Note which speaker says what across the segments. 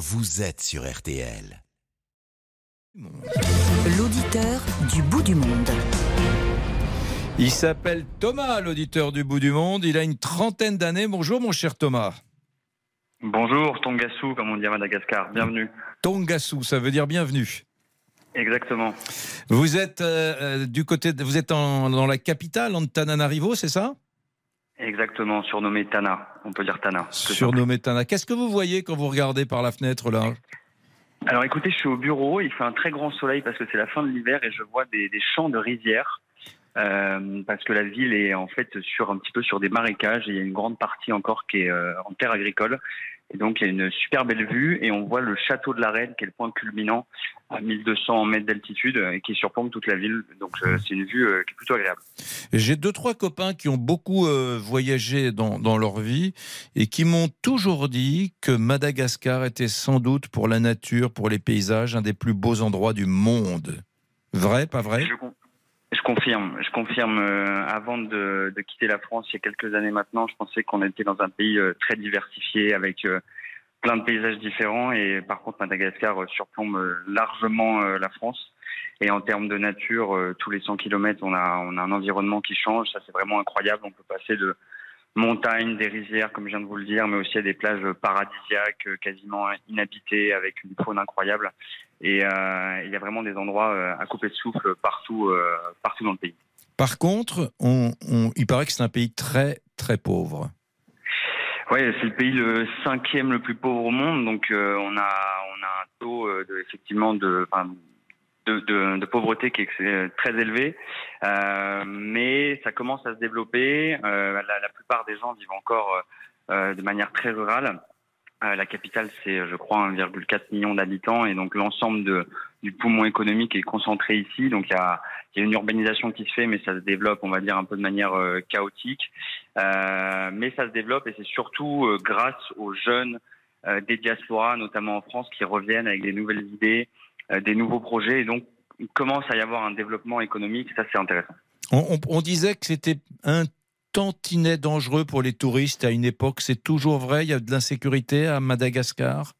Speaker 1: vous êtes sur RTL.
Speaker 2: L'auditeur du bout du monde.
Speaker 3: Il s'appelle Thomas, l'auditeur du bout du monde. Il a une trentaine d'années. Bonjour, mon cher Thomas.
Speaker 4: Bonjour, Tongassou, comme on dit à Madagascar. Bienvenue.
Speaker 3: Tongassou, ça veut dire bienvenue.
Speaker 4: Exactement.
Speaker 3: Vous êtes euh, euh, du côté, de- vous êtes en- dans la capitale, Antananarivo, c'est ça?
Speaker 4: Exactement, surnommé Tana. On peut dire Tana.
Speaker 3: Surnommé Tana. Qu'est-ce que vous voyez quand vous regardez par la fenêtre là
Speaker 4: Alors écoutez, je suis au bureau, il fait un très grand soleil parce que c'est la fin de l'hiver et je vois des, des champs de rizières. euh, parce que la ville est en fait sur un petit peu sur des marécages et il y a une grande partie encore qui est euh, en terre agricole. Et donc il y a une super belle vue et on voit le château de la Reine qui est le point culminant à 1200 mètres d'altitude euh, et qui surplombe toute la ville. Donc euh, c'est une vue euh, qui est plutôt agréable.
Speaker 3: J'ai deux, trois copains qui ont beaucoup euh, voyagé dans, dans leur vie et qui m'ont toujours dit que Madagascar était sans doute pour la nature, pour les paysages, un des plus beaux endroits du monde. Vrai, pas vrai?
Speaker 4: Je, je confirme, je confirme. euh, avant de, de quitter la France, il y a quelques années maintenant, je pensais qu'on était dans un pays euh, très diversifié avec euh, plein de paysages différents. Et par contre, Madagascar euh, surplombe euh, largement euh, la France. Et en termes de nature, tous les 100 km, on a, on a un environnement qui change. Ça, c'est vraiment incroyable. On peut passer de montagnes, des rizières, comme je viens de vous le dire, mais aussi à des plages paradisiaques, quasiment inhabitées, avec une faune incroyable. Et euh, il y a vraiment des endroits euh, à couper de souffle partout, euh, partout dans le pays.
Speaker 3: Par contre, on- on- il paraît que c'est un pays très, très pauvre.
Speaker 4: Oui, c'est le pays le cinquième le plus pauvre au monde, donc euh, on a on a un taux de, effectivement de, enfin, de, de, de pauvreté qui est très élevé, Euh, mais ça commence à se développer. Euh, la, la plupart des gens vivent encore euh, de manière très rurale. Euh, la capitale, c'est, je crois, 1,4 million d'habitants, et donc l'ensemble du poumon économique est concentré ici. Donc il y a, une urbanisation qui se fait, mais ça se développe, on va dire, un peu de manière euh, chaotique. Euh, mais ça se développe, et c'est surtout grâce aux jeunes des diasporas, notamment en France, qui reviennent avec des nouvelles idées, des nouveaux projets, et donc il commence à y avoir un développement économique. Ça, c'est intéressant.
Speaker 3: On disait que c'était un tantinet dangereux pour les touristes à une époque. C'est toujours vrai? Il y a de l'insécurité à Madagascar?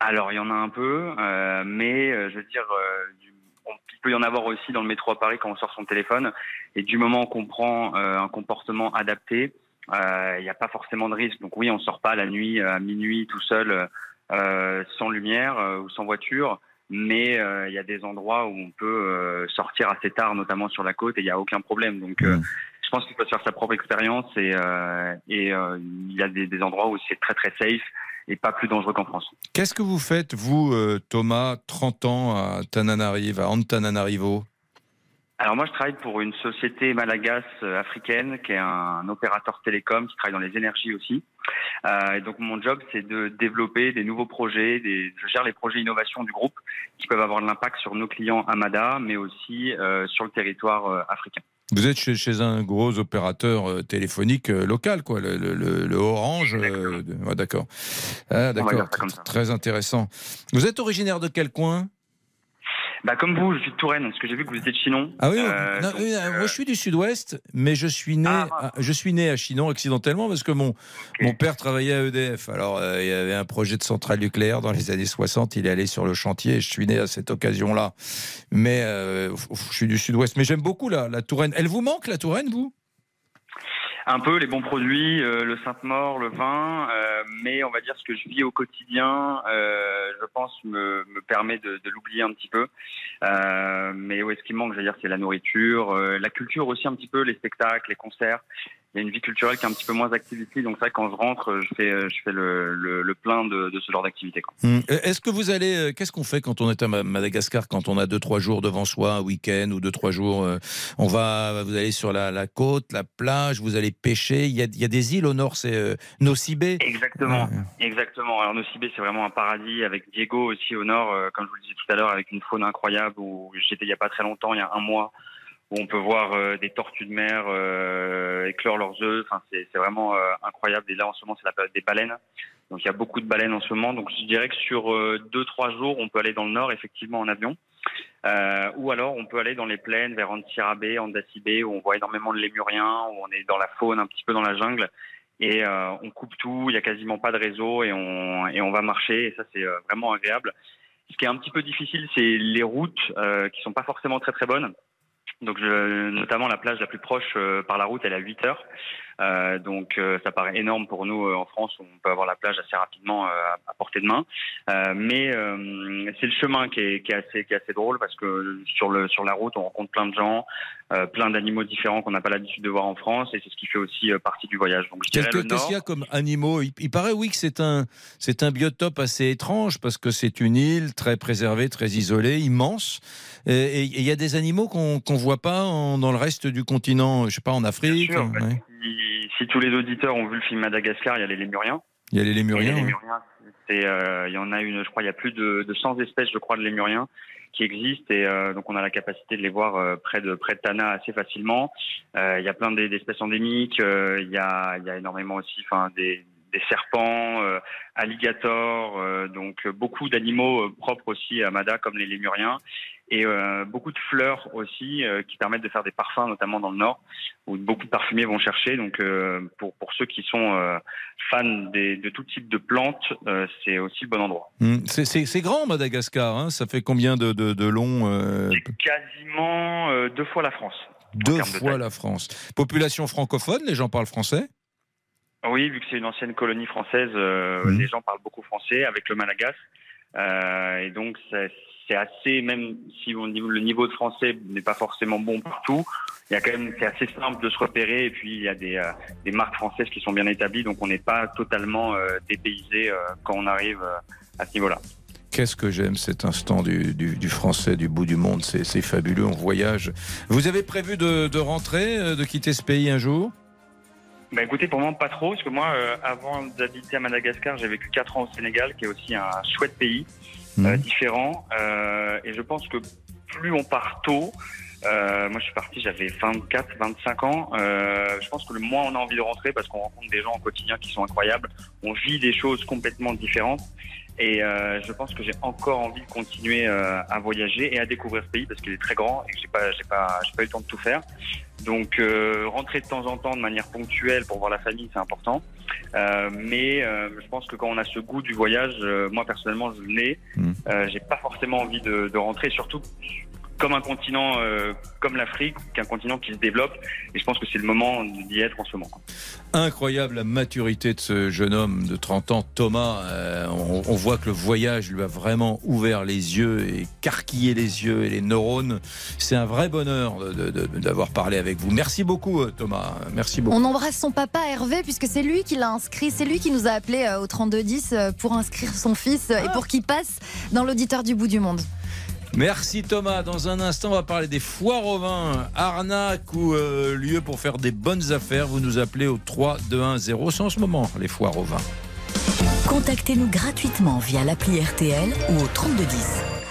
Speaker 4: Alors, il y en a un peu, euh, mais euh, je veux dire, euh, du- on- il peut y en avoir aussi dans le métro à Paris quand on sort son téléphone. Et du moment qu'on prend un comportement adapté, il n'y a pas forcément de risque. Donc oui, on sort pas la nuit à minuit tout seul, sans lumière ou sans voiture. Mais euh, il y a des endroits où on peut euh, sortir assez tard, notamment sur la côte, et il n'y a aucun problème. Donc, euh,
Speaker 3: Mm.
Speaker 4: Je pense qu'il faut se faire sa propre expérience, et, euh, et euh, il y a des, des endroits où c'est très très safe et pas plus dangereux qu'en France.
Speaker 3: Qu'est-ce que vous faites, vous, euh, Thomas, 30 ans à Tananarivo, à Antananarivo?
Speaker 4: Alors moi, je travaille pour une société malagas africaine qui est un, opérateur télécom qui travaille dans les énergies aussi. Euh, et donc mon job, c'est de développer des nouveaux projets. Des, je gère les projets innovation du groupe qui peuvent avoir de l'impact sur nos clients Amada, mais aussi euh, sur le territoire euh, africain.
Speaker 3: Vous êtes chez, chez un gros opérateur euh, téléphonique euh, local, quoi, le, le- le- le Orange. euh, ouais, d'accord. Ah, d'accord.
Speaker 4: ça.
Speaker 3: Très intéressant. Vous êtes originaire de quel coin?
Speaker 4: Bah comme vous, je suis de Touraine, parce que j'ai vu que vous étiez de Chinon.
Speaker 3: Ah oui,
Speaker 4: Euh,
Speaker 3: non,
Speaker 4: donc,
Speaker 3: oui,
Speaker 4: euh,
Speaker 3: moi je suis du Sud-Ouest, mais je suis né,
Speaker 4: Ah,
Speaker 3: à, je suis né à Chinon accidentellement parce que mon mon père travaillait à EDF. Alors euh, il y avait un projet de centrale nucléaire dans les années 60. Il est allé sur le chantier et je suis né à cette occasion-là. Mais euh, je suis du Sud-Ouest. Mais j'aime beaucoup la, la Touraine. Elle vous manque la Touraine, vous?
Speaker 4: Un peu les bons produits, euh, le Sainte-Maure, le vin, euh, mais on va dire ce que je vis au quotidien, euh, je pense, me, me permet de, de l'oublier un petit peu. Mais ouais, ce qui manque, je veux dire, c'est la nourriture, la culture aussi un petit peu, les spectacles, les concerts. Il y a une vie culturelle qui est un petit peu moins active ici, donc que quand je rentre, je fais, je fais le, le, le plein de, de ce genre d'activité.
Speaker 3: Hum. Est-ce que vous allez euh, Qu'est-ce qu'on fait quand on est à Ma- Madagascar Quand on a deux trois jours devant soi, un week-end ou deux trois jours, euh, on va. Vous allez sur la, la côte, la plage, vous allez pêcher. Il y a, il y a des îles au nord, c'est euh, Nocibé.
Speaker 4: Exactement,
Speaker 3: Ouais.
Speaker 4: exactement. Alors Nocibé, c'est vraiment un paradis avec Diego aussi au nord, euh, comme je vous le disais tout à l'heure, avec une faune incroyable où j'étais il y a pas très longtemps, il y a un mois, où on peut voir euh, des tortues de mer euh, éclore leurs œufs. Enfin, c'est vraiment euh, incroyable. Et là, en ce moment, c'est la période des baleines. Donc, il y a beaucoup de baleines en ce moment. Donc, je dirais que sur euh, deux, trois jours, on peut aller dans le nord, effectivement, en avion. Euh, ou alors, on peut aller dans les plaines, vers Antsirabé, Andasibé, où on voit énormément de lémuriens, où on est dans la faune, un petit peu dans la jungle. et on coupe tout, il y a quasiment pas de réseau et on et on va marcher et ça c'est vraiment agréable. Ce qui est un petit peu difficile, c'est les routes qui sont pas forcément très très bonnes. Donc, je, notamment la plage la plus proche par la route, elle est à 8 heures. Euh, donc euh, ça paraît énorme pour nous euh, en France où on peut avoir la plage assez rapidement à portée de main. mais c'est le chemin qui est, qui est, assez, qui est assez drôle parce que sur, le, sur la route on rencontre plein de gens, plein d'animaux différents qu'on n'a pas l'habitude de voir en France et c'est ce qui fait aussi partie du voyage.
Speaker 3: Qu'est-ce qu'il y a comme animaux? Il, paraît oui que c'est un, c'est un biotope assez étrange parce que c'est une île très préservée, très isolée, immense. Et il y a des animaux qu'on ne voit pas dans le reste du continent, je sais pas en Afrique.
Speaker 4: Sûr, si tous les auditeurs ont vu le film Madagascar, il y a les lémuriens.
Speaker 3: Il y a les lémuriens.
Speaker 4: Euh, il y en a une, je crois, il y a plus de, de 100 espèces, je crois, de lémuriens qui existent et euh, donc on a la capacité de les voir euh, près de près de Tana assez facilement. il y a plein d'espèces endémiques. il y a il y a énormément aussi, enfin des des serpents, alligators, donc beaucoup d'animaux propres aussi à Mada comme les lémuriens et euh, beaucoup de fleurs aussi euh, qui permettent de faire des parfums, notamment dans le nord, où beaucoup de parfumiers vont chercher. Donc euh, pour, pour ceux qui sont fans des, de tout type de plantes, c'est aussi le bon endroit.
Speaker 3: Mmh. C'est grand Madagascar, hein ça fait combien de, de, de long
Speaker 4: Quasiment deux fois la France.
Speaker 3: Deux fois la France. Population francophone, les gens parlent français?
Speaker 4: Oui, vu que c'est une ancienne colonie française, mmh. les gens parlent beaucoup français avec le malagas. et donc, c'est assez, même si le niveau de français n'est pas forcément bon partout, il y a quand même, c'est assez simple de se repérer et puis il y a des, euh, des marques françaises qui sont bien établies, donc on n'est pas totalement euh, dépaysé euh, quand on arrive à ce niveau-là.
Speaker 3: Qu'est-ce que j'aime cet instant du, du, français du bout du monde, c'est fabuleux, on voyage. Vous avez prévu de, de, rentrer, de quitter ce pays un jour?
Speaker 4: Bah écoutez, pour moi pas trop, parce que moi, avant d'habiter à Madagascar, j'ai vécu 4 ans au Sénégal, qui est aussi un chouette pays. Euh, mmh. différents. Euh, et je pense que plus on part tôt, euh, moi, je suis parti, j'avais 24, 25 ans. Euh, je pense que le moins on a envie de rentrer parce qu'on rencontre des gens au quotidien qui sont incroyables. On vit des choses complètement différentes. Et euh, je pense que j'ai encore envie de continuer euh, à voyager et à découvrir ce pays parce qu'il est très grand et que j'ai pas, j'ai pas, j'ai pas eu le temps de tout faire. Donc euh, rentrer de temps en temps de manière ponctuelle pour voir la famille, c'est important. Euh, mais euh, je pense que quand on a ce goût du voyage, moi personnellement, je l'ai. Mmh. j'ai pas forcément envie de, de rentrer, surtout comme un continent euh, comme l'Afrique, qu'un continent qui se développe. Et je pense que c'est le moment d'y être en ce moment.
Speaker 3: Incroyable la maturité de ce jeune homme de 30 ans, Thomas. Euh, on, voit que le voyage lui a vraiment ouvert les yeux et carquillé les yeux et les neurones. C'est un vrai bonheur d'avoir parlé avec vous. Merci beaucoup, euh, Thomas. Merci beaucoup.
Speaker 2: On embrasse son papa Hervé puisque c'est lui qui l'a inscrit. C'est lui qui nous a appelé au 3210 pour inscrire son fils et pour qu'il passe dans l'auditeur du bout du monde.
Speaker 3: Merci Thomas. Dans un instant, on va parler des foires au vin, arnaque ou euh, lieu pour faire des bonnes affaires. Vous nous appelez au 3 2 1 0. C'est en ce moment les foires au vin.
Speaker 2: Contactez-nous gratuitement via l'appli RTL ou au 3210.